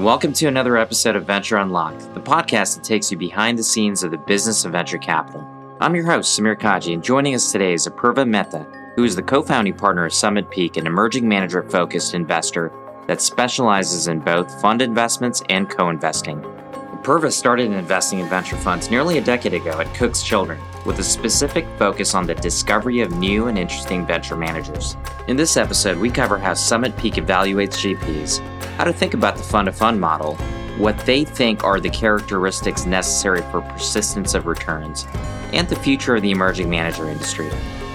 Welcome to another episode of Venture Unlocked, the podcast that takes you behind the scenes of the business of venture capital. I'm your host, Samir Kaji, and joining us today is Apurva Mehta, who is the co founding partner of Summit Peak, an emerging manager focused investor that specializes in both fund investments and co investing. Apurva started investing in venture funds nearly a decade ago at Cook's Children, with a specific focus on the discovery of new and interesting venture managers. In this episode, we cover how Summit Peak evaluates GPs, how to think about the fund to fund model, what they think are the characteristics necessary for persistence of returns, and the future of the emerging manager industry.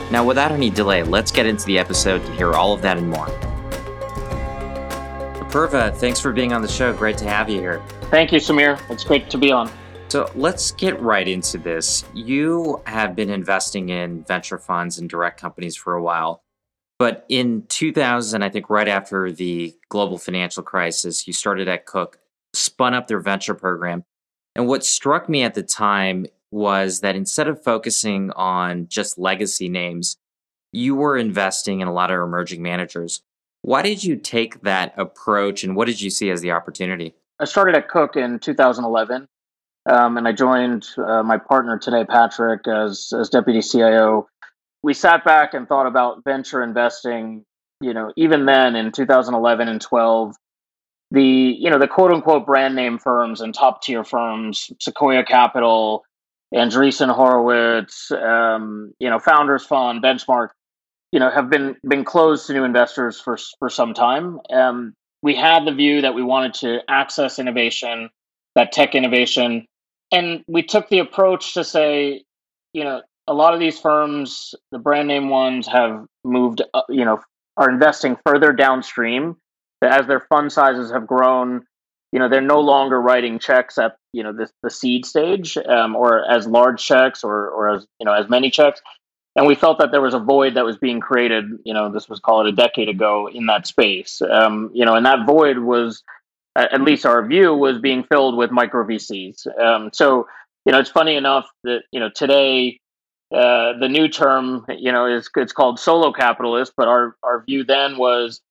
Now, without any delay, let's get into the episode to hear all of that and more. Apurva, thanks for being on the show. Great to have you here. Thank you, Samir. It's great to be on. So let's get right into this. You have been investing in venture funds and direct companies for a while. But in 2000, I think right after the global financial crisis, you started at Cook, spun up their venture program. And what struck me at the time was that instead of focusing on just legacy names, you were investing in a lot of emerging managers. Why did you take that approach and what did you see as the opportunity? I started at Cook in 2011 um, and I joined uh, my partner today, Patrick, as as deputy CIO. We sat back and thought about venture investing. You know, even then in 2011 and 12, the you know the quote unquote brand name firms and top tier firms, Sequoia Capital, Andreessen Horowitz, um, you know, Founders Fund, Benchmark, you know, have been been closed to new investors for for some time. Um, we had the view that we wanted to access innovation, that tech innovation, and we took the approach to say, you know, a lot of these firms, the brand name ones, have moved, uh, you know, are investing further downstream. As their fund sizes have grown, you know, they're no longer writing checks at you know the, the seed stage, um, or as large checks, or or as you know as many checks. And we felt that there was a void that was being created. You know, this was called a decade ago in that space. Um, you know, and that void was at least our view was being filled with micro VCs. Um, so you know, it's funny enough that you know today uh, the new term you know is it's called solo capitalist, but our our view then was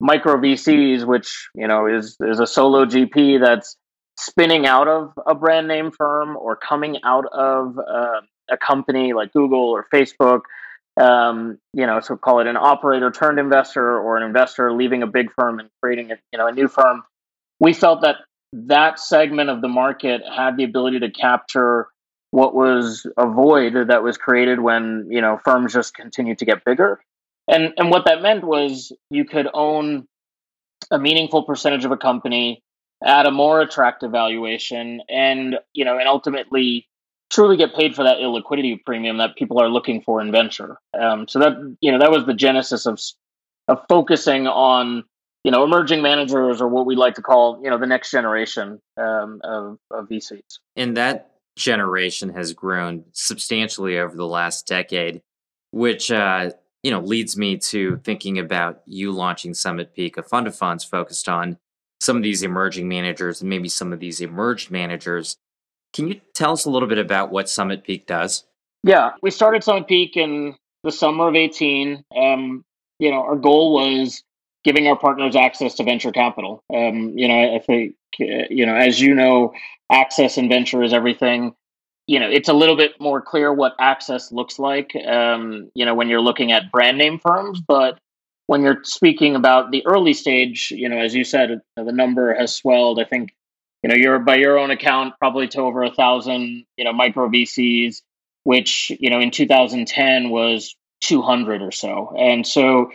micro VCs, which you know is is a solo GP that's spinning out of a brand name firm or coming out of uh, a company like Google or Facebook. Um, you know, so call it an operator turned investor or an investor leaving a big firm and creating a, you know a new firm we felt that that segment of the market had the ability to capture what was a void that was created when you know firms just continued to get bigger and and what that meant was you could own a meaningful percentage of a company at a more attractive valuation and you know and ultimately truly get paid for that illiquidity premium that people are looking for in venture um, so that you know that was the genesis of of focusing on you know, emerging managers or what we like to call, you know, the next generation um, of, of VCs. And that generation has grown substantially over the last decade, which, uh, you know, leads me to thinking about you launching Summit Peak, a fund of funds focused on some of these emerging managers and maybe some of these emerged managers. Can you tell us a little bit about what Summit Peak does? Yeah, we started Summit Peak in the summer of 18. Um, you know, our goal was giving our partners access to venture capital. Um, you know, I think, uh, you know, as you know, access and venture is everything. You know, it's a little bit more clear what access looks like, um, you know, when you're looking at brand name firms. But when you're speaking about the early stage, you know, as you said, the number has swelled. I think, you know, you're by your own account, probably to over a thousand, you know, micro VCs, which, you know, in 2010 was 200 or so. And so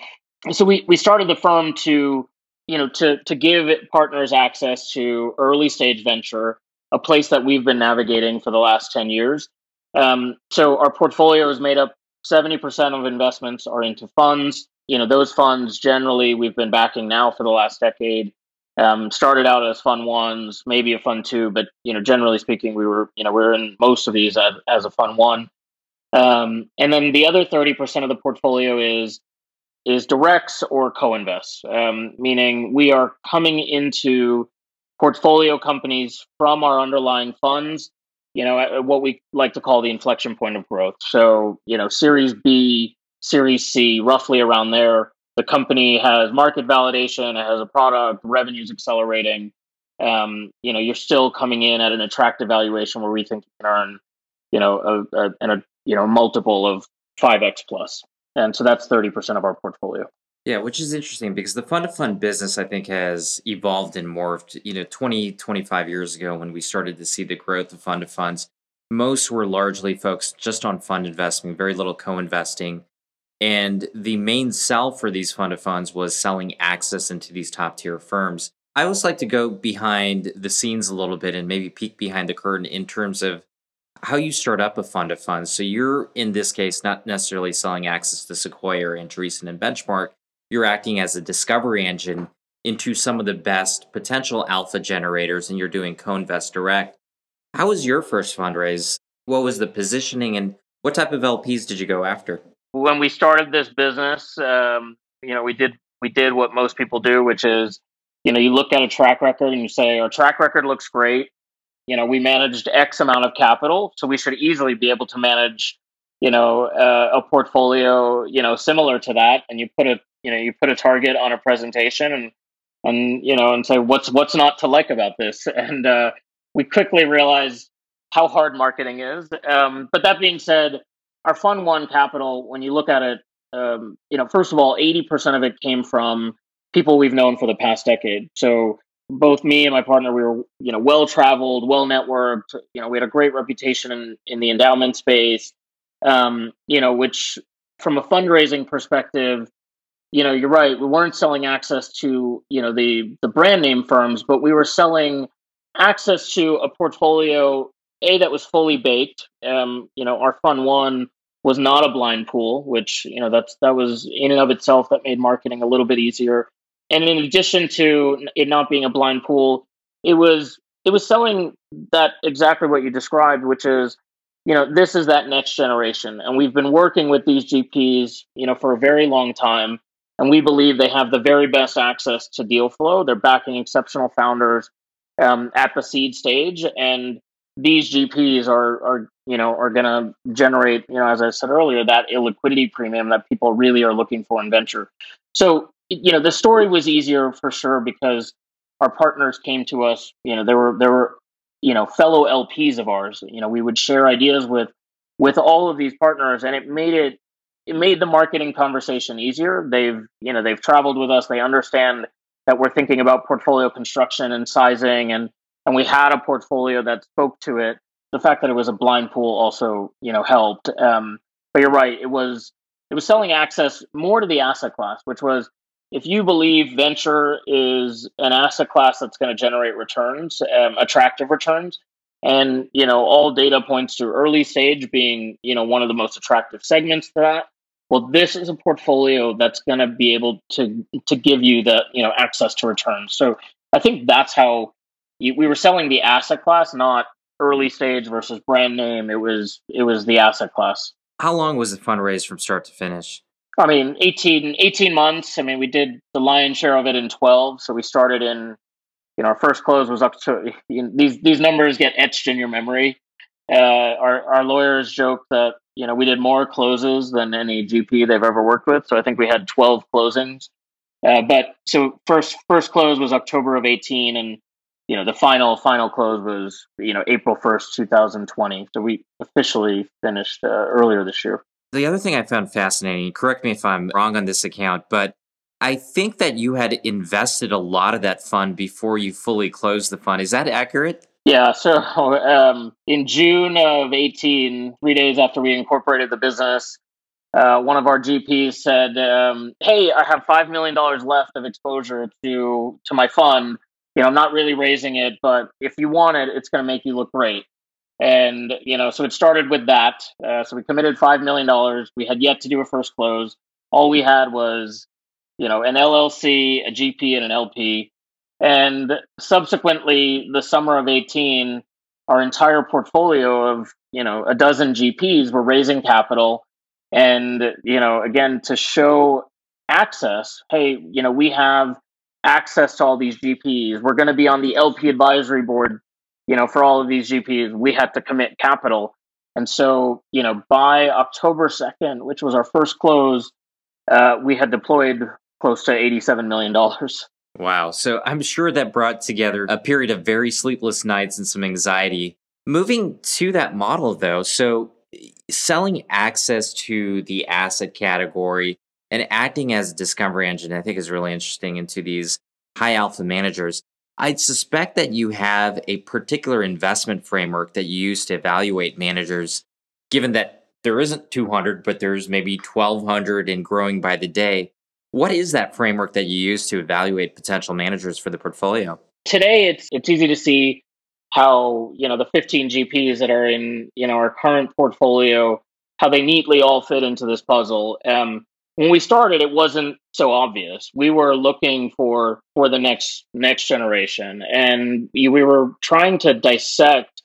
so we we started the firm to you know to to give partners access to early stage venture, a place that we've been navigating for the last ten years. Um, so our portfolio is made up seventy percent of investments are into funds. You know those funds generally we've been backing now for the last decade. Um, started out as fun ones, maybe a fun two, but you know generally speaking, we were you know we are in most of these as, as a fun one. Um, and then the other 30% of the portfolio is is directs or co-invests, um, meaning we are coming into portfolio companies from our underlying funds, you know, what we like to call the inflection point of growth. So, you know, Series B, Series C, roughly around there. The company has market validation, it has a product, revenues accelerating, um, you know, you're still coming in at an attractive valuation where we think you can earn, you know, a, a, a you know multiple of five x plus, and so that's thirty percent of our portfolio. Yeah, which is interesting because the fund to fund business, I think, has evolved and morphed. You know, 20, 25 years ago, when we started to see the growth of fund to funds, most were largely focused just on fund investing, very little co investing. And the main sell for these fund of funds was selling access into these top tier firms. I always like to go behind the scenes a little bit and maybe peek behind the curtain in terms of how you start up a fund of funds. So you're in this case not necessarily selling access to Sequoia or Andreessen and Benchmark. You're acting as a discovery engine into some of the best potential alpha generators, and you're doing co-invest direct. How was your first fundraise? What was the positioning, and what type of LPs did you go after? When we started this business, um, you know, we did we did what most people do, which is, you know, you look at a track record and you say, our track record looks great you know, we managed X amount of capital, so we should easily be able to manage, you know, uh, a portfolio, you know, similar to that. And you put a, you know, you put a target on a presentation and, and you know, and say what's what's not to like about this. And uh, we quickly realized how hard marketing is. Um, but that being said, our Fund One capital, when you look at it, um, you know, first of all, eighty percent of it came from people we've known for the past decade. So both me and my partner, we were, you know, well traveled, well networked. You know, we had a great reputation in, in the endowment space. Um, you know, which from a fundraising perspective, you know, you're right. We weren't selling access to, you know, the the brand name firms, but we were selling access to a portfolio a that was fully baked. Um, you know, our fun one was not a blind pool, which you know that's that was in and of itself that made marketing a little bit easier. And in addition to it not being a blind pool, it was it was selling that exactly what you described, which is, you know, this is that next generation. And we've been working with these GPs, you know, for a very long time. And we believe they have the very best access to deal flow. They're backing exceptional founders um, at the seed stage. And these GPs are, are you know, are going to generate, you know, as I said earlier, that illiquidity premium that people really are looking for in venture. So you know the story was easier for sure because our partners came to us you know there were there were you know fellow lps of ours. You know we would share ideas with with all of these partners and it made it it made the marketing conversation easier. They've you know they've traveled with us. They understand that we're thinking about portfolio construction and sizing and and we had a portfolio that spoke to it the fact that it was a blind pool also you know helped um, but you're right it was it was selling access more to the asset class which was if you believe venture is an asset class that's going to generate returns, um, attractive returns, and you know all data points to early stage being you know one of the most attractive segments to that. Well, this is a portfolio that's going to be able to to give you the you know access to returns. So I think that's how we were selling the asset class, not early stage versus brand name. It was it was the asset class. How long was the fundraise from start to finish? I mean, 18, 18 months. I mean, we did the lion's share of it in 12. So we started in, you know, our first close was up to you know, these, these numbers get etched in your memory. Uh, our, our lawyers joke that, you know, we did more closes than any GP they've ever worked with. So I think we had 12 closings. Uh, but so first, first close was October of 18 and, you know, the final, final close was, you know, April 1st, 2020. So we officially finished uh, earlier this year. The other thing I found fascinating, correct me if I'm wrong on this account, but I think that you had invested a lot of that fund before you fully closed the fund. Is that accurate? Yeah. So um, in June of 18, three days after we incorporated the business, uh, one of our GPs said, um, "Hey, I have five million dollars left of exposure to to my fund. You know, I'm not really raising it, but if you want it, it's going to make you look great." And, you know, so it started with that. Uh, so we committed $5 million. We had yet to do a first close. All we had was, you know, an LLC, a GP, and an LP. And subsequently, the summer of 18, our entire portfolio of, you know, a dozen GPs were raising capital. And, you know, again, to show access, hey, you know, we have access to all these GPs. We're going to be on the LP advisory board you know, for all of these GPs, we had to commit capital. And so, you know, by October 2nd, which was our first close, uh, we had deployed close to $87 million. Wow. So I'm sure that brought together a period of very sleepless nights and some anxiety. Moving to that model, though, so selling access to the asset category and acting as a discovery engine, I think is really interesting into these high alpha managers. I suspect that you have a particular investment framework that you use to evaluate managers, given that there isn't 200, but there's maybe 1,200 and growing by the day. What is that framework that you use to evaluate potential managers for the portfolio? Today, it's it's easy to see how you know the 15 GPs that are in you know our current portfolio, how they neatly all fit into this puzzle. Um, when we started, it wasn't so obvious. We were looking for for the next next generation, and we were trying to dissect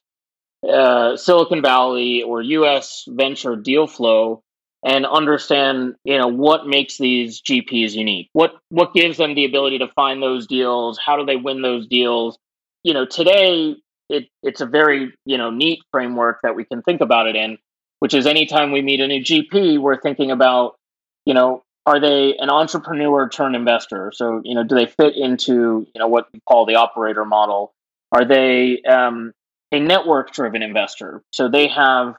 uh, Silicon Valley or U.S. venture deal flow and understand you know what makes these GPs unique. What what gives them the ability to find those deals? How do they win those deals? You know, today it it's a very you know neat framework that we can think about it in, which is anytime we meet a new GP, we're thinking about you know are they an entrepreneur turned investor? So you know do they fit into you know what we call the operator model? Are they um, a network driven investor? So they have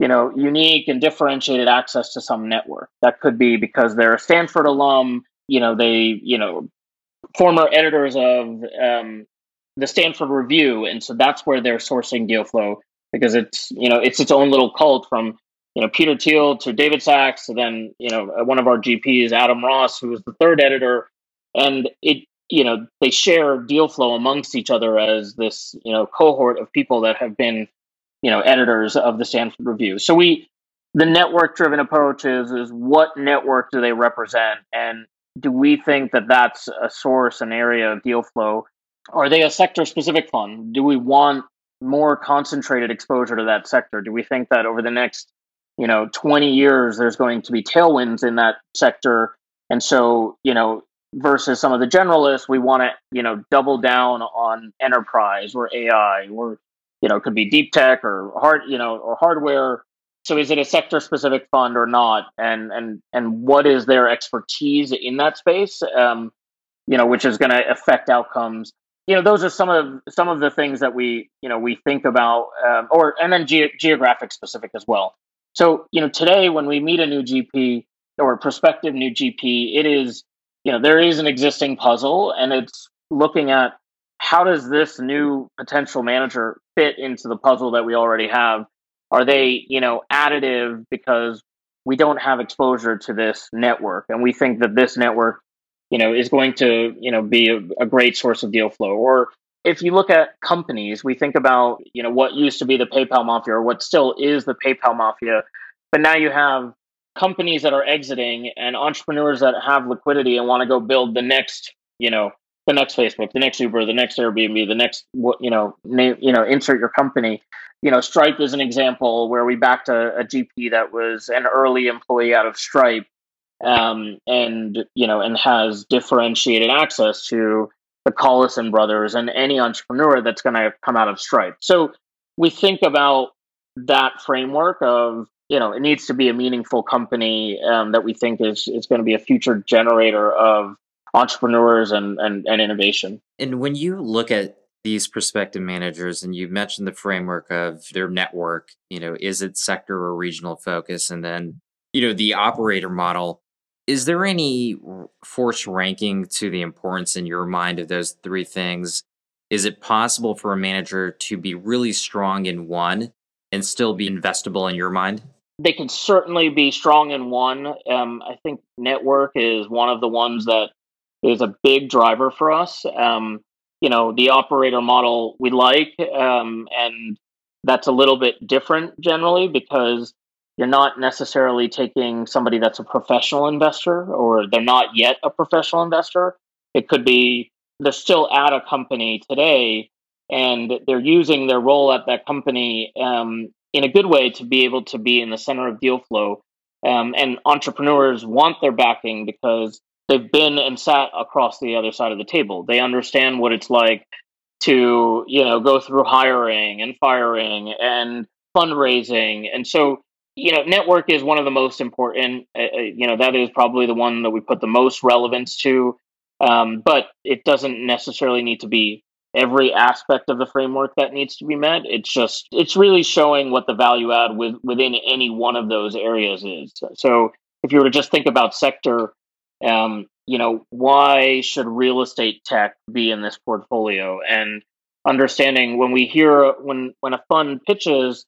you know, unique and differentiated access to some network. That could be because they're a Stanford alum, you know, they, you know, former editors of um, the Stanford Review, and so that's where they're sourcing deal flow because it's, you know, it's its own little cult from, you know, Peter Thiel to David Sacks to then, you know, uh, one of our GPs, Adam Ross, who was the third editor, and it, you know, they share deal flow amongst each other as this, you know, cohort of people that have been you know editors of the Stanford Review. So we the network driven approach is is what network do they represent? And do we think that that's a source an area of deal flow? Are they a sector specific fund? Do we want more concentrated exposure to that sector? Do we think that over the next you know 20 years there's going to be tailwinds in that sector and so you know versus some of the generalists we want to you know double down on enterprise or ai or you know, could be deep tech or hard, you know, or hardware. So is it a sector specific fund or not? And and and what is their expertise in that space? Um, you know, which is going to affect outcomes. You know, those are some of some of the things that we you know we think about, um, or and then ge- geographic specific as well. So you know, today when we meet a new GP or a prospective new GP, it is you know there is an existing puzzle, and it's looking at how does this new potential manager fit into the puzzle that we already have? Are they, you know, additive because we don't have exposure to this network and we think that this network, you know, is going to, you know, be a, a great source of deal flow or if you look at companies, we think about, you know, what used to be the PayPal mafia or what still is the PayPal mafia, but now you have companies that are exiting and entrepreneurs that have liquidity and want to go build the next, you know, the next Facebook, the next Uber, the next Airbnb, the next what you know name you know insert your company. You know, Stripe is an example where we backed a, a GP that was an early employee out of Stripe, um, and you know, and has differentiated access to the Collison brothers and any entrepreneur that's going to come out of Stripe. So we think about that framework of you know it needs to be a meaningful company um, that we think is is going to be a future generator of entrepreneurs and, and, and innovation. And when you look at these prospective managers and you mentioned the framework of their network, you know, is it sector or regional focus? And then, you know, the operator model, is there any force ranking to the importance in your mind of those three things? Is it possible for a manager to be really strong in one and still be investable in your mind? They can certainly be strong in one. Um, I think network is one of the ones that is a big driver for us. Um, you know, the operator model we like, um, and that's a little bit different generally because you're not necessarily taking somebody that's a professional investor or they're not yet a professional investor. It could be they're still at a company today and they're using their role at that company um, in a good way to be able to be in the center of deal flow. Um, and entrepreneurs want their backing because they've been and sat across the other side of the table. They understand what it's like to, you know, go through hiring and firing and fundraising. And so, you know, network is one of the most important, uh, uh, you know, that is probably the one that we put the most relevance to. Um, but it doesn't necessarily need to be every aspect of the framework that needs to be met. It's just it's really showing what the value add with, within any one of those areas is. So if you were to just think about sector, um, you know, why should real estate tech be in this portfolio? And understanding when we hear when when a fund pitches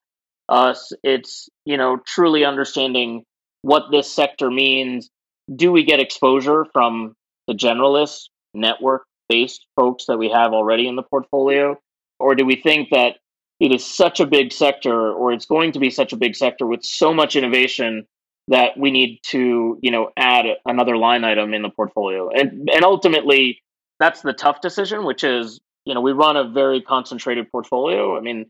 us, it's you know truly understanding what this sector means. Do we get exposure from the generalist network based folks that we have already in the portfolio? Or do we think that it is such a big sector or it's going to be such a big sector with so much innovation that we need to, you know, add another line item in the portfolio? And and ultimately that's the tough decision, which is, you know, we run a very concentrated portfolio. I mean,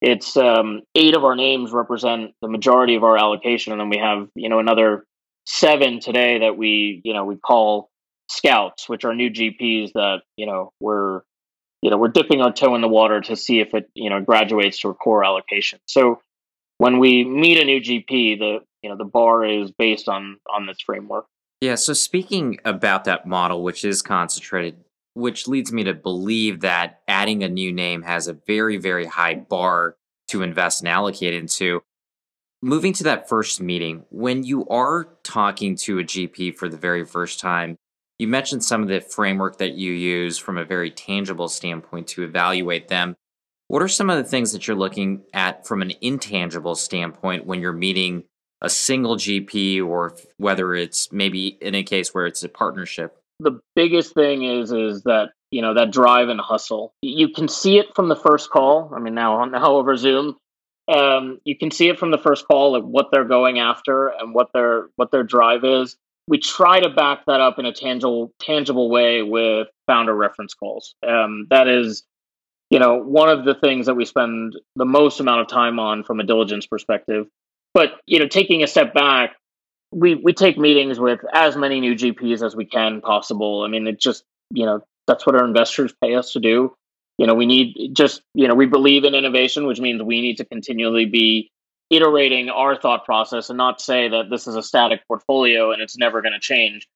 it's um, eight of our names represent the majority of our allocation, and then we have, you know, another seven today that we, you know, we call scouts, which are new GPs that you know we're you know we're dipping our toe in the water to see if it you know graduates to a core allocation. So when we meet a new GP, the you know the bar is based on on this framework. Yeah. So speaking about that model, which is concentrated, which leads me to believe that adding a new name has a very very high bar to invest and allocate into. Moving to that first meeting, when you are talking to a GP for the very first time, you mentioned some of the framework that you use from a very tangible standpoint to evaluate them. What are some of the things that you're looking at from an intangible standpoint when you're meeting a single GP or whether it's maybe in a case where it's a partnership? The biggest thing is is that you know that drive and hustle. You can see it from the first call. I mean, now now over Zoom, um, you can see it from the first call, like what they're going after and what their what their drive is we try to back that up in a tangible tangible way with founder reference calls. Um, that is, you know, one of the things that we spend the most amount of time on from a diligence perspective. But you know, taking a step back, we we take meetings with as many new GPs as we can possible. I mean, it just you know that's what our investors pay us to do. You know, we need just you know we believe in innovation, which means we need to continually be iterating our thought process and not say that this is a static portfolio and it's never going to change.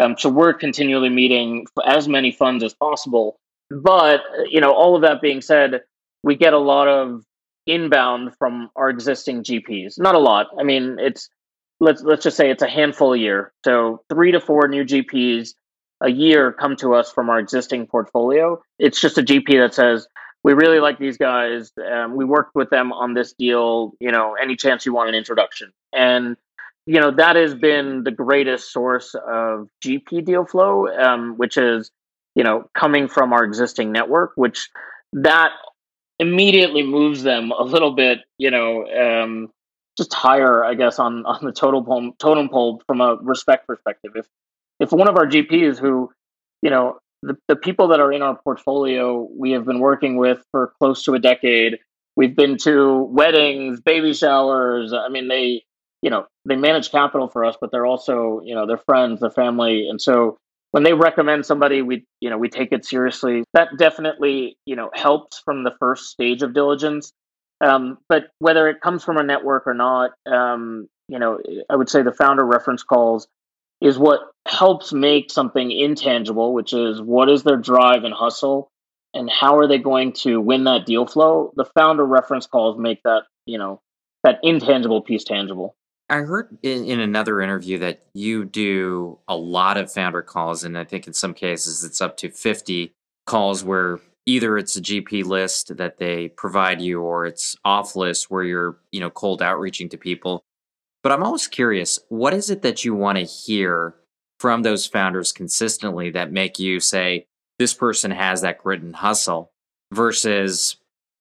Um, so we're continually meeting as many funds as possible. But you know, all of that being said, we get a lot of inbound from our existing GPs. Not a lot. I mean, it's let's let's just say it's a handful a year. So three to four new GPs a year come to us from our existing portfolio. It's just a GP that says, we really like these guys. Um, we worked with them on this deal. You know, any chance you want an introduction? And you know that has been the greatest source of GP deal flow, um, which is you know coming from our existing network, which that immediately moves them a little bit. You know, um, just higher, I guess, on on the total totem pole from a respect perspective. If if one of our GPs who you know the, the people that are in our portfolio we have been working with for close to a decade we've been to weddings baby showers i mean they you know they manage capital for us but they're also you know their friends their family. And so when they recommend somebody we you know we take it seriously. That definitely you know helps from the first stage of diligence um, but whether it comes from a network or not um, you know i would say the founder reference calls is what helps make something intangible, which is what is their drive and hustle and how are they going to win that deal flow? The founder reference calls make that, you know, that intangible piece tangible. I heard in, in, another interview that you do a lot of founder calls, and I think in some cases it's up to 50 calls where either it's a GP list that they provide you or it's off list where you're, you know, cold outreaching to people. But I'm always curious, what is it that you want to hear from those founders consistently that make you say, this person has that grit and hustle versus,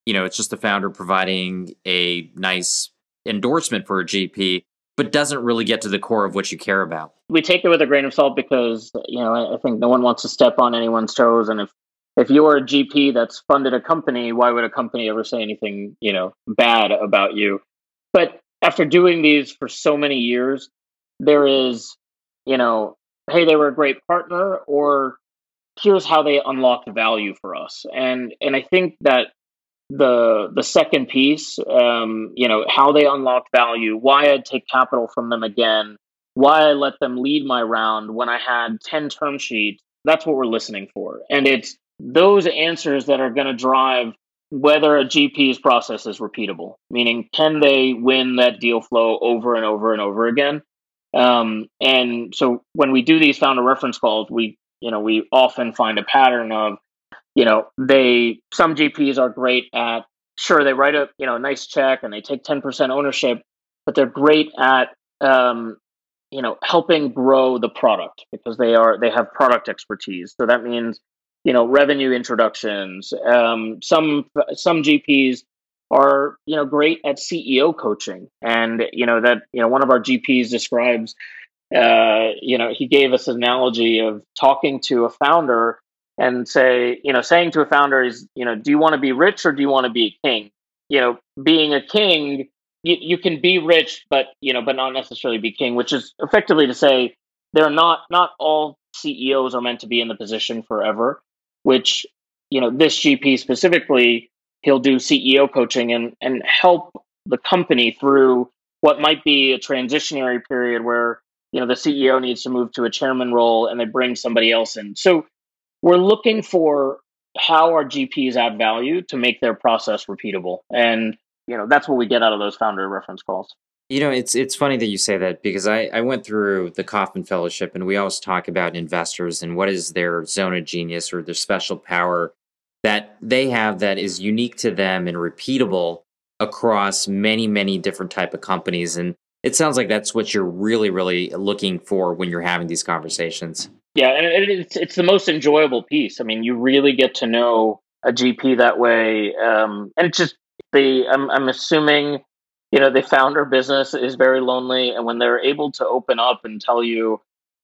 you know, it's just the founder providing a nice endorsement for a GP, but doesn't really get to the core of what you care about? We take it with a grain of salt because, you know, I think no one wants to step on anyone's toes. And if if you're a GP that's funded a company, why would a company ever say anything, you know, bad about you? But after doing these for so many years, there is, you know, hey, they were a great partner, or here's how they unlocked value for us. And and I think that the the second piece, um, you know, how they unlocked value, why I'd take capital from them again, why I let them lead my round when I had ten term sheets that's what we're listening for. And it's those answers that are going to drive whether a GP's process is repeatable, meaning can they win that deal flow over and over and over again? Um, and so when we do these founder reference calls, we you know we often find a pattern of you know they some GPs are great at sure they write a you know nice check and they take ten percent ownership, but they're great at um, you know helping grow the product because they are they have product expertise. So that means you know revenue introductions. Um, some some gps are you know great at ceo coaching. And you know that you know one of our gps describes uh, you know he gave us an analogy of talking to a founder and say you know saying to a founder is you know do you want to be rich or do you want to be a king? You know being a king you, you can be rich but you know but not necessarily be king which is effectively to say they're not not all ceos are meant to be in the position forever which you know this GP specifically he'll do CEO coaching and and help the company through what might be a transitionary period where you know the CEO needs to move to a chairman role and they bring somebody else in. So we're looking for how our GPs add value to make their process repeatable and you know that's what we get out of those founder reference calls. You know, it's it's funny that you say that because I, I went through the Kauffman Fellowship and we always talk about investors and what is their zone of genius or their special power that they have that is unique to them and repeatable across many, many different type of companies. And it sounds like that's what you're really, really looking for when you're having these conversations. Yeah, and it's it's the most enjoyable piece. I mean, you really get to know a GP that way, um, and it's just the I'm, I'm assuming you know, the founder business is very lonely. And when they're able to open up and tell you,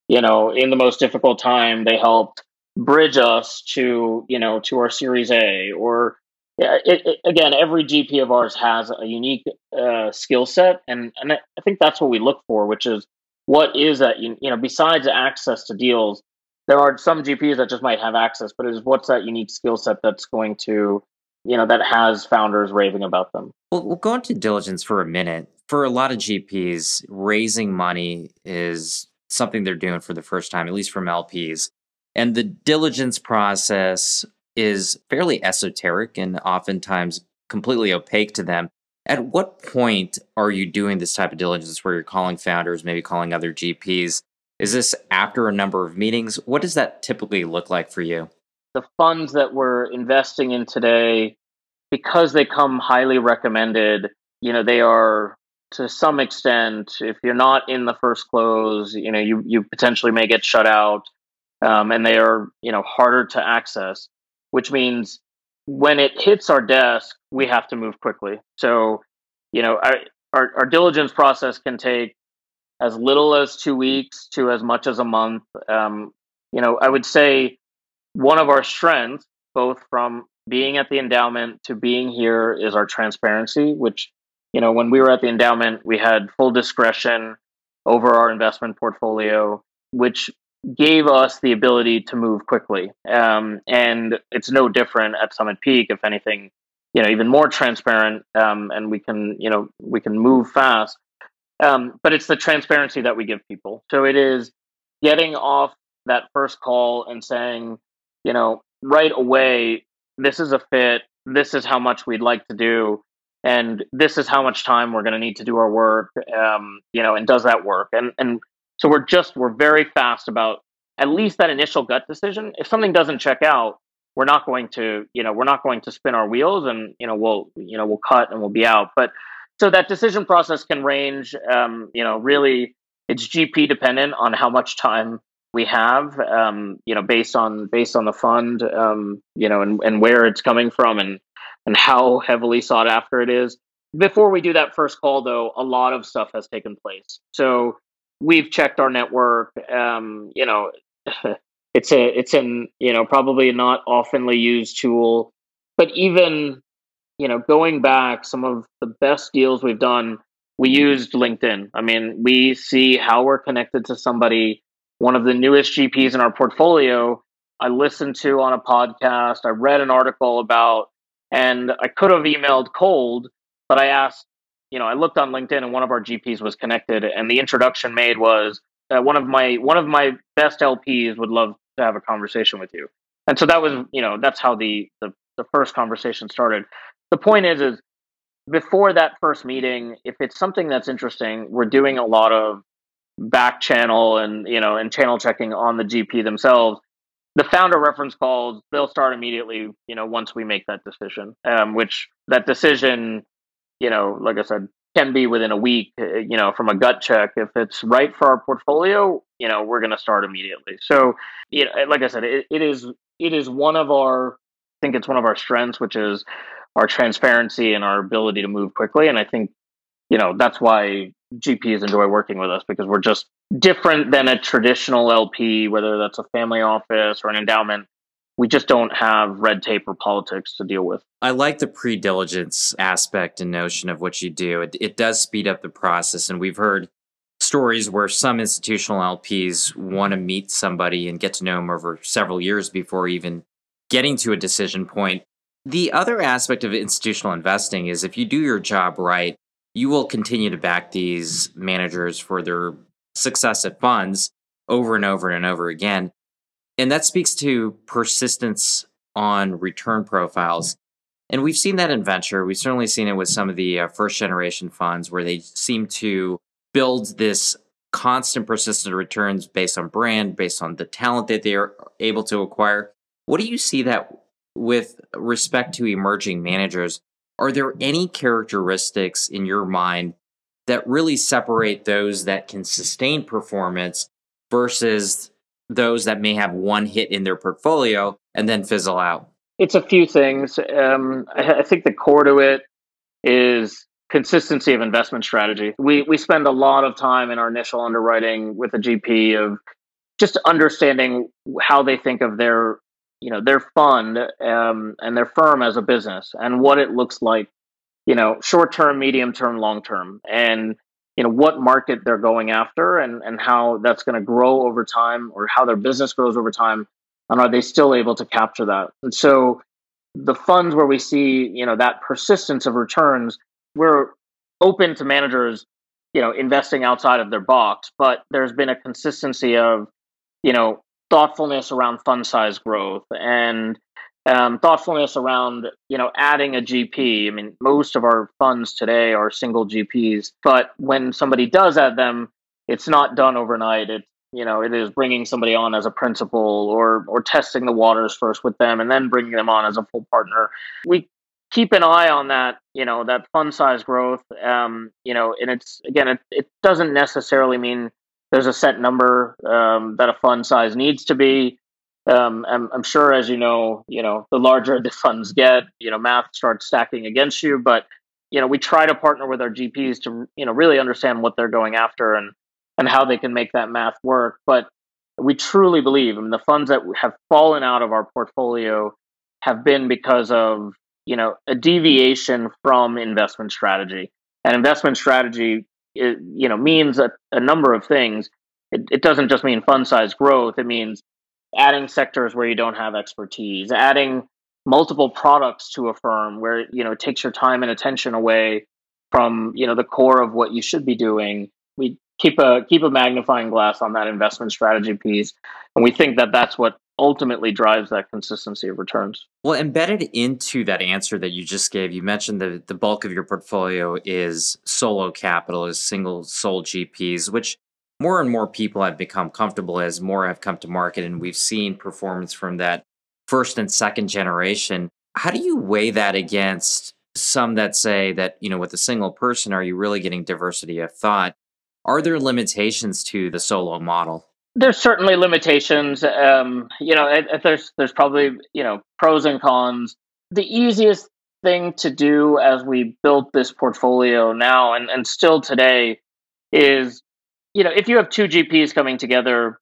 you know, in the most difficult time, they helped bridge us to, you know, to our Series A or it, it, again, every GP of ours has a unique uh, skill set, and and I think that's what we look for, which is what is that you, know besides access to deals, there are some GPs that just might have access, but is what's that unique skill set that's going to you know that has founders raving about them. Well, we'll go into diligence for a minute. For a lot of GPs, raising money is something they're doing for the first time, at least from LPs. And the diligence process is fairly esoteric and oftentimes completely opaque to them. At what point are you doing this type of diligence where you're calling founders, maybe calling other GPs? Is this after a number of meetings? What does that typically look like for you? the funds that we're investing in today, because they come highly recommended, you know, they are to some extent, if you're not in the first close, you know, you, you potentially may get shut out. Um, and they are, you know, harder to access, which means when it hits our desk, we have to move quickly. So, you know, our, our, our diligence process can take as little as two weeks to as much as a month. Um, you know, I would say one of our strengths, both from being at the endowment to being here, is our transparency, which, you know, when we were at the endowment, we had full discretion over our investment portfolio, which gave us the ability to move quickly. Um, and it's no different at Summit Peak, if anything, you know, even more transparent, um, and we can, you know, we can move fast. Um, but it's the transparency that we give people. So it is getting off that first call and saying, you know, right away, this is a fit. This is how much we'd like to do. And this is how much time we're going to need to do our work. Um, you know, and does that work? And, and so we're just, we're very fast about at least that initial gut decision. If something doesn't check out, we're not going to, you know, we're not going to spin our wheels and, you know, we'll, you know, we'll cut and we'll be out. But so that decision process can range, um, you know, really it's GP dependent on how much time we have, um, you know, based on based on the fund, um, you know, and, and where it's coming from and and how heavily sought after it is. Before we do that first call, though, a lot of stuff has taken place. So we've checked our network. Um, you know, it's a it's an you know probably not oftenly used tool, but even you know going back, some of the best deals we've done, we used LinkedIn. I mean, we see how we're connected to somebody one of the newest GPs in our portfolio, I listened to on a podcast, I read an article about, and I could have emailed cold, but I asked, you know, I looked on LinkedIn and one of our GPs was connected, and the introduction made was uh, one of my one of my best LPs would love to have a conversation with you. And so that was, you know, that's how the the, the first conversation started. The point is, is before that first meeting, if it's something that's interesting, we're doing a lot of back channel and you know and channel checking on the GP themselves. The founder reference calls they'll start immediately. You know, once we make that decision, um, which that decision, you know, like I said, can be within a week. Uh, you know, from a gut check, if it's right for our portfolio, you know, we're going to start immediately. So, you know, like I said, it, it is it is one of our. I think it's one of our strengths, which is our transparency and our ability to move quickly. And I think, you know, that's why GPs enjoy working with us because we're just different than a traditional LP, whether that's a family office or an endowment. We just don't have red tape or politics to deal with. I like the pre diligence aspect and notion of what you do. It, it does speed up the process. And we've heard stories where some institutional LPs want to meet somebody and get to know them over several years before even getting to a decision point. The other aspect of institutional investing is if you do your job right, you will continue to back these managers for their success at funds over and over and over again. And that speaks to persistence on return profiles. And we've seen that in venture. We've certainly seen it with some of the uh, first generation funds where they seem to build this constant persistent returns based on brand, based on the talent that they are able to acquire. What do you see that with respect to emerging managers? Are there any characteristics in your mind that really separate those that can sustain performance versus those that may have one hit in their portfolio and then fizzle out? It's a few things. Um, I, I think the core to it is consistency of investment strategy. We we spend a lot of time in our initial underwriting with a GP of just understanding how they think of their you know their fund um, and their firm as a business and what it looks like you know short term medium term long term and you know what market they're going after and and how that's going to grow over time or how their business grows over time and are they still able to capture that? And so the funds where we see you know that persistence of returns we're open to managers you know investing outside of their box but there's been a consistency of you know thoughtfulness around fund size growth and um, thoughtfulness around you know adding a GP. I mean, most of our funds today are single GPs, but when somebody does add them, it's not done overnight. It you know it is bringing somebody on as a principal or or testing the waters first with them and then bringing them on as a full partner. We keep an eye on that you know that fund size growth um, you know and it's again it, it doesn't necessarily mean there's a set number um, that a fund size needs to be. Um, I'm, I'm, sure, as you know, you know the larger the funds get, you know, math starts stacking against you. But you know, we try to partner with our GPs to you know really understand what they're going after and and how they can make that math work. But we truly believe, I mean, the funds that have fallen out of our portfolio have been because of you know a deviation from investment strategy. And investment strategy it, you know means a, a number of things. It, it doesn't just mean fund size growth. It means adding sectors where you don't have expertise, adding multiple products to a firm where you know it takes your time and attention away from you know the core of what you should be doing. We keep a keep a magnifying glass on that investment strategy piece, and we think that that's what ultimately drives that consistency of returns. Well, embedded into that answer that you just gave, you mentioned that the bulk of your portfolio is solo capital, is single sole GPs, which more and more people have become comfortable as more have come to market and we've seen performance from that first and second generation. How do you weigh that against some that say that, you know, with a single person, are you really getting diversity of thought? Are there limitations to the solo model? There's certainly limitations. Um, you know, there's there's probably you know pros and cons. The easiest thing to do as we built this portfolio now and, and still today is you know if you have two GPs coming together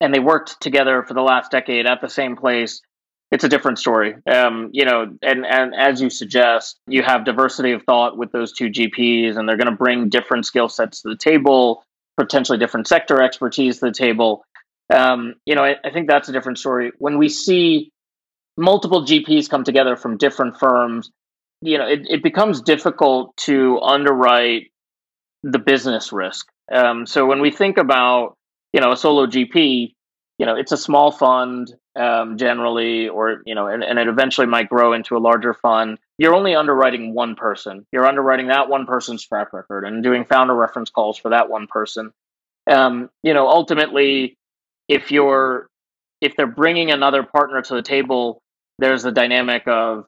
and they worked together for the last decade at the same place, it's a different story. Um, you know, and and as you suggest, you have diversity of thought with those two GPs, and they're going to bring different skill sets to the table potentially different sector expertise to the table. Um, you know, I, I think that's a different story. When we see multiple GPs come together from different firms, you know, it, it becomes difficult to underwrite the business risk. Um, so when we think about, you know, a solo GP, you know, it's a small fund um, generally, or you know, and, and it eventually might grow into a larger fund. You're only underwriting one person. You're underwriting that one person's track record and doing founder reference calls for that one person. Um, you know, ultimately, if you're if they're bringing another partner to the table, there's the dynamic of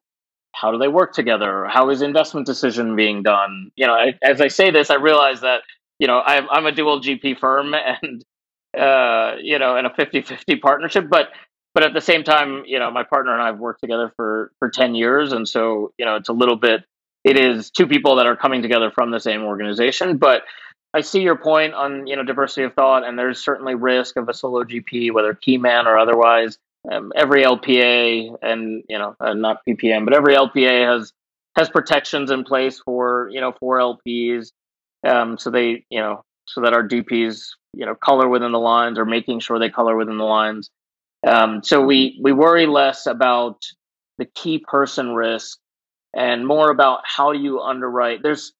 how do they work together? How is investment decision being done? You know, I, as I say this, I realize that you know I'm, I'm a dual GP firm and uh, you know, in a 50-50 partnership, but but at the same time, you know, my partner and I have worked together for for 10 years, and so you know, it's a little bit. It is two people that are coming together from the same organization, but I see your point on you know diversity of thought, and there's certainly risk of a solo GP, whether key man or otherwise. Um, every LPA and you know uh, not PPM, but every LPA has has protections in place for you know for LPs, um, so they you know so that our DPs you know color within the lines or making sure they color within the lines. Um, so we we worry less about the key person risk and more about how you underwrite. There's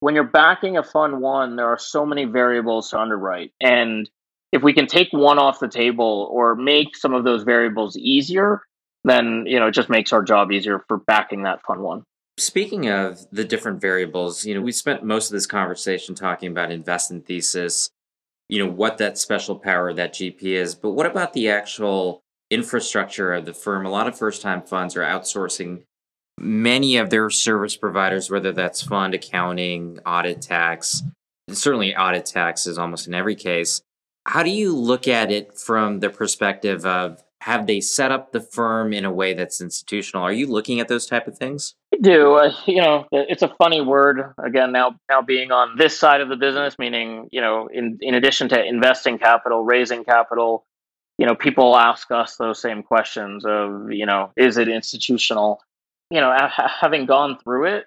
when you're backing a fund one, there are so many variables to underwrite. And if we can take one off the table or make some of those variables easier, then you know it just makes our job easier for backing that fund one. Speaking of the different variables, you know, we spent most of this conversation talking about investment thesis, you know, what that special power that GP is, but what about the actual infrastructure of the firm? A lot of first time funds are outsourcing many of their service providers, whether that's fund accounting, audit tax, certainly audit tax is almost in every case. How do you look at it from the perspective of have they set up the firm in a way that's institutional? Are you looking at those type of things? Do. Uh, you know, it's a funny word again now now being on this side of the business meaning, you know, in in addition to investing capital, raising capital, you know, people ask us those same questions of, you know, is it institutional? you know, having gone through it,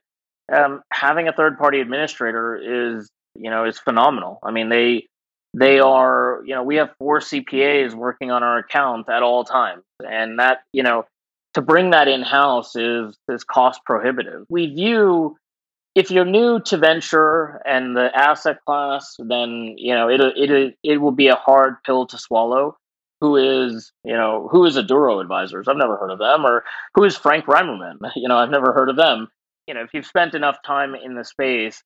um, having a third party administrator is, you know, is phenomenal. I mean, they they are, you know, we have four CPAs working on our account at all times, and that, you know, to bring that in house is is cost prohibitive. We view if you're new to venture and the asset class, then you know it it it will be a hard pill to swallow who is you know who is Aduro Advisors? I've never heard of them, or who is Frank Rimerman? You know, I've never heard of them. You know, if you've spent enough time in the space,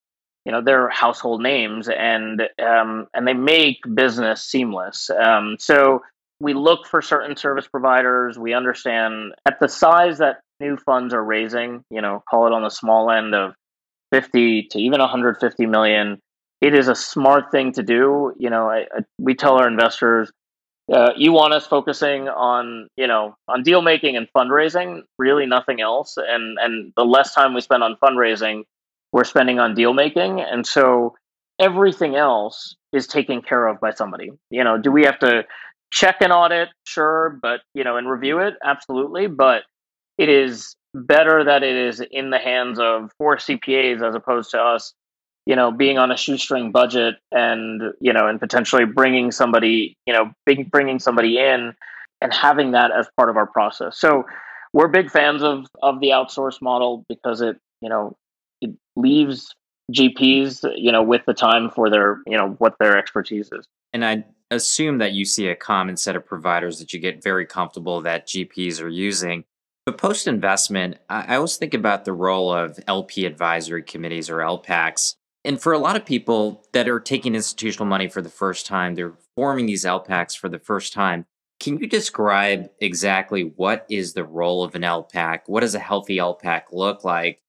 you know they're household names, and um, and they make business seamless. Um, so we look for certain service providers. We understand at the size that new funds are raising. You know, call it on the small end of fifty to even 150 million. It is a smart thing to do. You know, I, I, we tell our investors uh, you want us focusing on you know on deal making and fundraising really nothing else and and the less time we spend on fundraising we're spending on deal making and so everything else is taken care of by somebody you know do we have to check an audit sure but you know and review it absolutely but it is better that it is in the hands of four cpas as opposed to us you know, being on a shoestring budget and, you know, and potentially bringing somebody, you know, bringing somebody in and having that as part of our process. So we're big fans of, of the outsource model because it, you know, it leaves GPs, you know, with the time for their, you know, what their expertise is. And I assume that you see a common set of providers that you get very comfortable that GPs are using. But post investment, I always think about the role of LP advisory committees or LPACs and for a lot of people that are taking institutional money for the first time, they're forming these LPACs for the first time. Can you describe exactly what is the role of an LPAC? What does a healthy LPAC look like?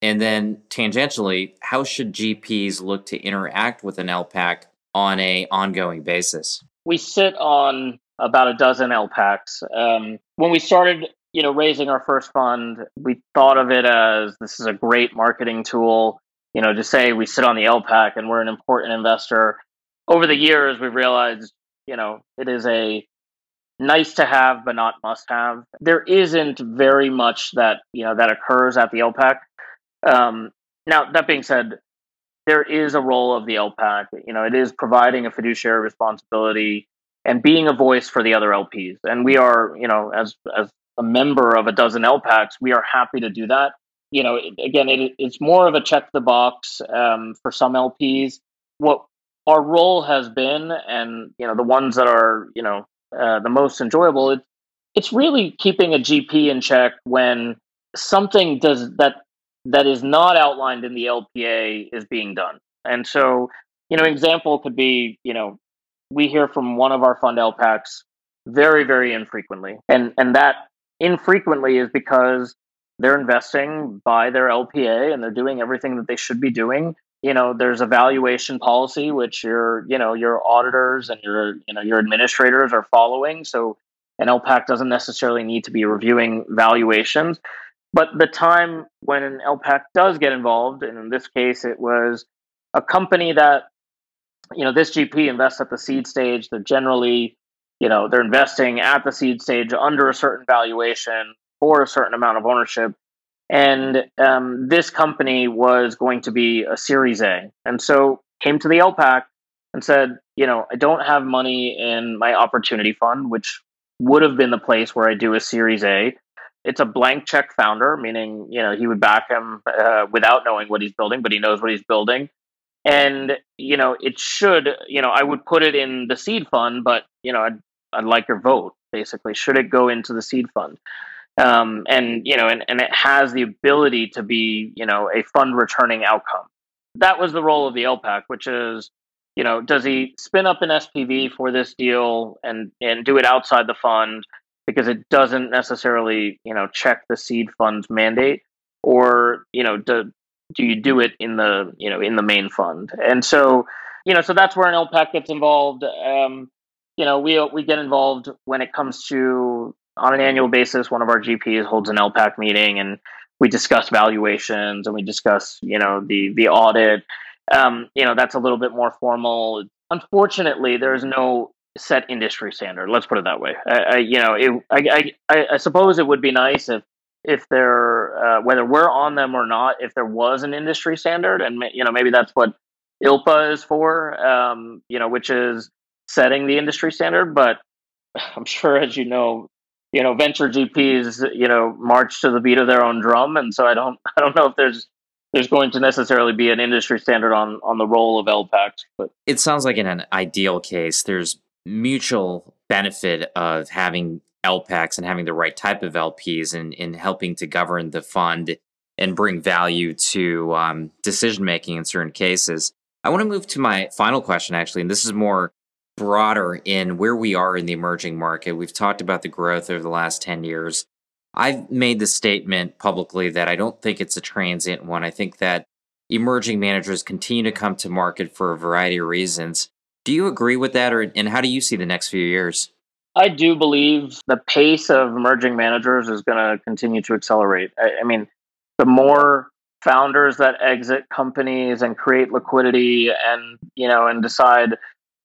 And then tangentially, how should GPs look to interact with an LPAC on a ongoing basis? We sit on about a dozen LPACs. Um, when we started, you know, raising our first fund, we thought of it as this is a great marketing tool you know, to say we sit on the LPAC and we're an important investor. Over the years, we've realized, you know, it is a nice to have, but not must have. There isn't very much that, you know, that occurs at the LPAC. Um, now, that being said, there is a role of the LPAC. You know, it is providing a fiduciary responsibility and being a voice for the other LPs. And we are, you know, as as a member of a dozen LPACs, we are happy to do that you know, again, it, it's more of a check the box um, for some LPs. What our role has been, and you know, the ones that are, you know, uh, the most enjoyable. It, it's really keeping a GP in check when something does that that is not outlined in the LPA is being done. And so, you know, example could be, you know, we hear from one of our fund LPACs very, very infrequently. And and that infrequently is because they're investing by their LPA and they're doing everything that they should be doing. You know, there's a valuation policy which your, you know, your auditors and your, you know, your administrators are following. So an LPAC doesn't necessarily need to be reviewing valuations. But the time when an LPAC does get involved, and in this case it was a company that, you know, this GP invests at the seed stage, they're generally, you know, they're investing at the seed stage under a certain valuation for a certain amount of ownership. And um, this company was going to be a Series A. And so came to the LPAC and said, you know, I don't have money in my opportunity fund, which would have been the place where I do a Series A. It's a blank check founder, meaning you know he would back him uh, without knowing what he's building, but he knows what he's building. And you know it should, you know, I would put it in the seed fund, but you know I'd, I'd like your vote. Basically, should it go into the seed fund? Um, and you know, and, and it has the ability to be, you know, a fund returning outcome. That was the role of the LPAC, which is you know, does he spin up an SPV for this deal and and do it outside the fund because it doesn't necessarily, you know, check the seed fund's mandate, or you know, do do you do it in the you know in the main fund? And so, you know, so that's where an LPAC gets involved. Um, you know, we we get involved when it comes to on an annual basis. One of our GPs holds an LPAC meeting and we discuss valuations and we discuss you know the the audit um, you know that's a little bit more formal. Unfortunately, there's no set industry standard. Let's put it that way. I, I you know, it, I, I, I suppose it would be nice if if there uh, whether we're on them or not, if there was an industry standard, and you know maybe that's what ILPA is for, um, you know, which is setting the industry standard. But I'm sure, as you know, you know, venture GPs, you know, march to the beat of their own drum, and so I don't, I don't know if there's there's going to necessarily be an industry standard on on the role of LPACs. But it sounds like in an ideal case, there's mutual benefit of having LPACs and having the right type of LPs and in helping to govern the fund and bring value to um, decision making in certain cases. I want to move to my final question, actually, and this is more broader in where we are in the emerging market. We've talked about the growth over the last 10 years. I've made the statement publicly that I don't think it's a transient one. I think that emerging managers continue to come to market for a variety of reasons. Do you agree with that, or and how do you see the next few years? I do believe the pace of emerging managers is going to continue to accelerate. I, I, mean, the more founders that exit companies and create liquidity, and you know, and decide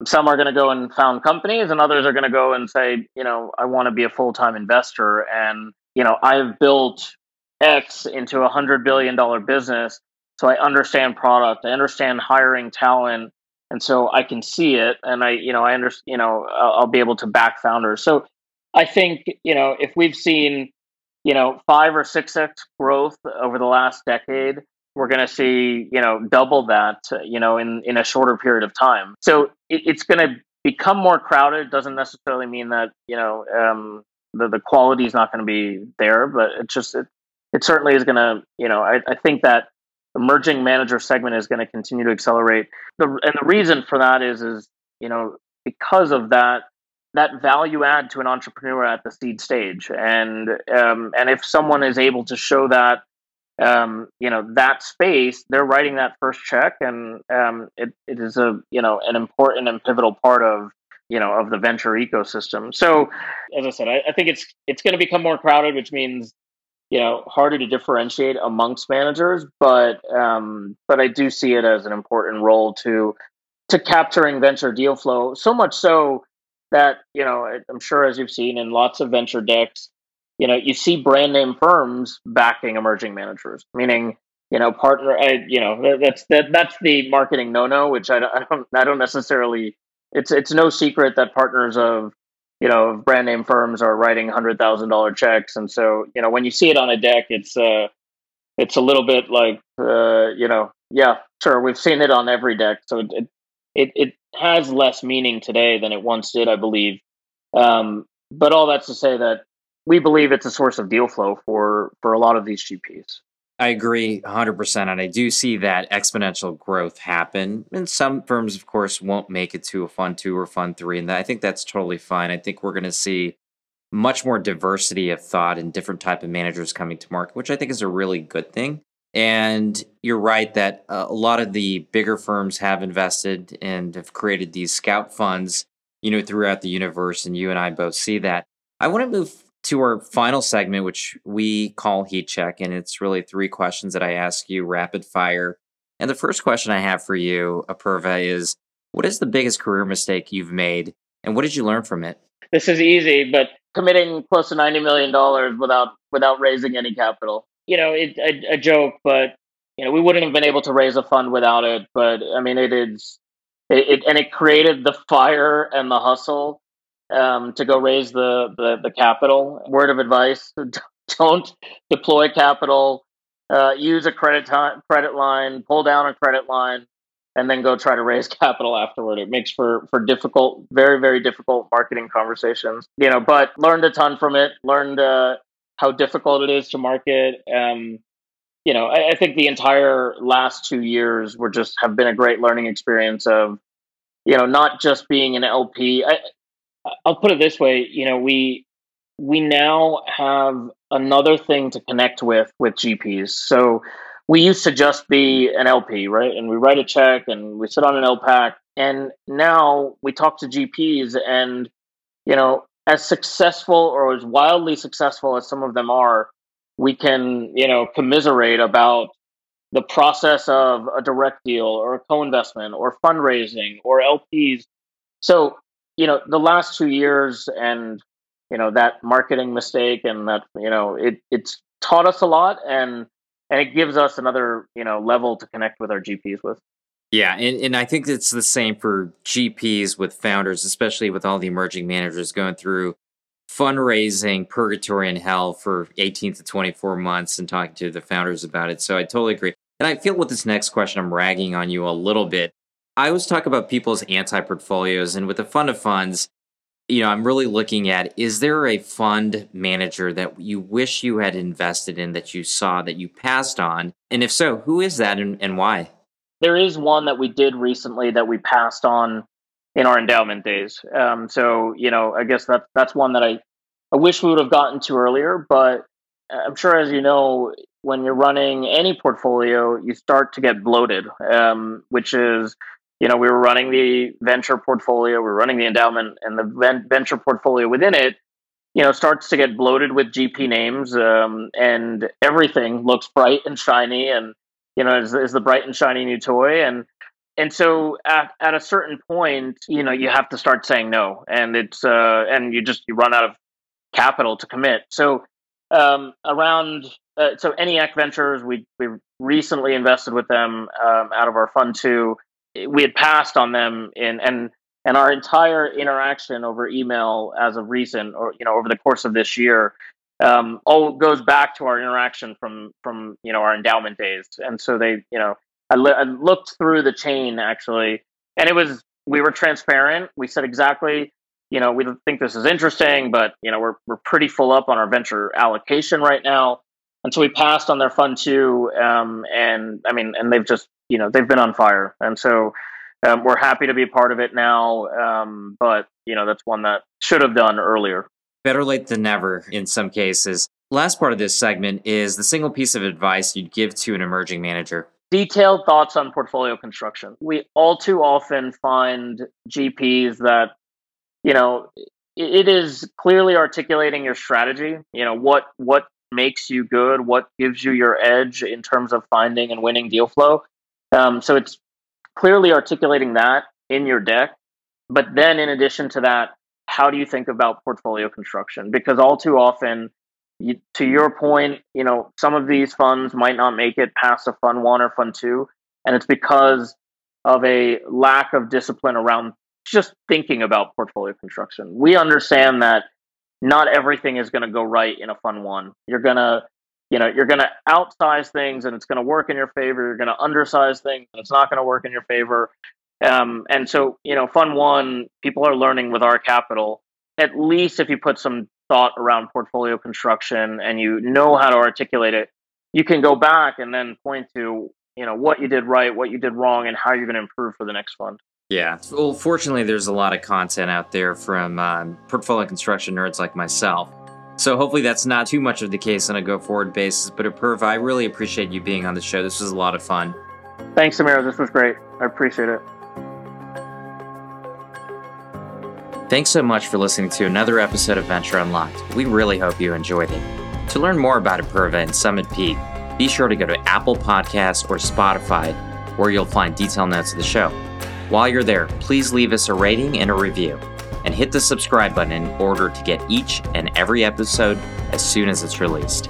some are going to go and found companies, and others are going to go and say, you know, I want to be a full time investor, and you know, I've built X into a hundred billion dollar business. So I understand product, I understand hiring talent, and so I can see it, and I, you know, I understand, you know, I'll, I'll be able to back founders. So I think, you know, if we've seen, you know, five or six x growth over the last decade, we're going to see, you know, double that, you know, in in a shorter period of time. So it, it's going to become more crowded. Doesn't necessarily mean that, you know, um, the the quality is not going to be there, but it's just it, it certainly is going to you know I, I think that emerging manager segment is going to continue to accelerate. The and the reason for that is is you know because of that that value add to an entrepreneur at the seed stage, and um, and if someone is able to show that um, you know that space, they're writing that first check, and um, it, it is a you know an important and pivotal part of you know of the venture ecosystem. So, as I said, I, I think it's it's going to become more crowded, which means you know harder to differentiate amongst managers. But um, but I do see it as an important role to to capturing venture deal flow. So much so that you know I'm sure as you've seen in lots of venture decks, you know you see brand name firms backing emerging managers, meaning you know partner. I, you know that's that that's the marketing no no, which I I don't, I don't necessarily it's it's no secret that partners of you know brand name firms are writing hundred thousand dollar checks, and so you know when you see it on a deck, it's uh it's a little bit like uh, you know yeah sure we've seen it on every deck, so it it it has less meaning today than it once did, I believe. Um, but all that's to say that we believe it's a source of deal flow for for a lot of these GPs. I agree 100%. And I do see that exponential growth happen. And some firms, of course, won't make it to a fund two or fund three. And I think that's totally fine. I think we're going to see much more diversity of thought and different type of managers coming to market, which I think is a really good thing. And you're right that a lot of the bigger firms have invested and have created these scout funds, you know, throughout the universe. And you and I both see that. I want to move to our final segment, which we call Heat Check. And it's really three questions that I ask you rapid fire. And the first question I have for you, Apurva, is what is the biggest career mistake you've made and what did you learn from it? This is easy, but committing close to $90 million without without raising any capital. You know, it, a, a joke, but you know, we wouldn't have been able to raise a fund without it. But I mean, it is, it, it and it created the fire and the hustle um, to go raise the, the, the capital. Word of advice: don't deploy capital. Uh, use a credit credit line, pull down a credit line, and then go try to raise capital afterward. It makes for for difficult, very very difficult marketing conversations. You know, but learned a ton from it. Learned uh, how difficult it is to market. Um, you know, I, I, think the entire last two years were just have been a great learning experience of, you know, not just being an LP. I, I'll put it this way, you know, we we now have another thing to connect with with GPs. So we used to just be an LP, right? And we write a check and we sit on an LPAC. And now we talk to GPs and, you know, as successful or as wildly successful as some of them are, we can, you know, commiserate about the process of a direct deal or a co-investment or fundraising or LPs. So you know, the last two years and you know that marketing mistake and that you know it it's taught us a lot and and it gives us another you know level to connect with our GPs with. Yeah, and, and I think it's the same for GPs with founders, especially with all the emerging managers going through fundraising purgatory and hell for 18 to 24 months and talking to the founders about it. So I totally agree. And I feel with this next question, I'm ragging on you a little bit I always talk about people's anti portfolios, and with the fund of funds, you know, I'm really looking at is there a fund manager that you wish you had invested in that you saw that you passed on? And if so, who is that and, and why? There is one that we did recently that we passed on in our endowment days. Um, so, you know, I guess that that's one that I, I wish we would have gotten to earlier, but I'm sure, as you know, when you're running any portfolio, you start to get bloated, um, which is you know, we were running the venture portfolio, we were running the endowment, and the venture portfolio within it, you know, starts to get bloated with GP names, um, and everything looks bright and shiny, and you know, is, is the bright and shiny new toy, and and so at, at a certain point, you know, you have to start saying no, and it's uh, and you just you run out of capital to commit. So um, around uh, so ENIAC Ventures, we we recently invested with them um, out of our fund two we had passed on them in and and our entire interaction over email as of recent or you know over the course of this year um, all goes back to our interaction from from you know our endowment days. And so they you know I, li- I looked through the chain actually and it was we were transparent. We said exactly you know we think this is interesting but you know we're, we're pretty full up on our venture allocation right now. And so we passed on their fund too um, and i mean and they've just you know they've been on fire, and so um, we're happy to be a part of it now. Um, but you know that's one that should have done earlier. Better late than never in some cases. Last part of this segment is the single piece of advice you'd give to an emerging manager. Detailed thoughts on portfolio construction. We all too often find GPs that, you know, it is clearly articulating your strategy. You know what what makes you good, what gives you your edge in terms of finding and winning deal flow. Um, so it's clearly articulating that in your deck. But then, in addition to that, how do you think about portfolio construction? Because all too often, you, to your point, you know, some of these funds might not make it past a fund one or fund two, and it's because of a lack of discipline around just thinking about portfolio construction. We understand that not everything is going to go right in a fund one. You're going to you know you're going to outsize things and it's going to work in your favor you're going to undersize things and it's not going to work in your favor um, and so you know fund one people are learning with our capital at least if you put some thought around portfolio construction and you know how to articulate it, you can go back and then point to you know what you did right, what you did wrong, and how you're going to improve for the next fund. Yeah. Well, fortunately, there's a lot of content out there from um, portfolio construction nerds like myself. So hopefully that's not too much of the case on a go forward basis. But Apurva, I really appreciate you being on the show. This was a lot of fun. Thanks, Samir. This was great. I appreciate it. Thanks so much for listening to another episode of Venture Unlocked. We really hope you enjoyed it. To learn more about Apurva and Summit Peak, be sure to go to Apple Podcasts or Spotify, where you'll find detailed notes of the show. While you're there, please leave us a rating and a review, and hit the subscribe button in order to get each and every episode as soon as it's released.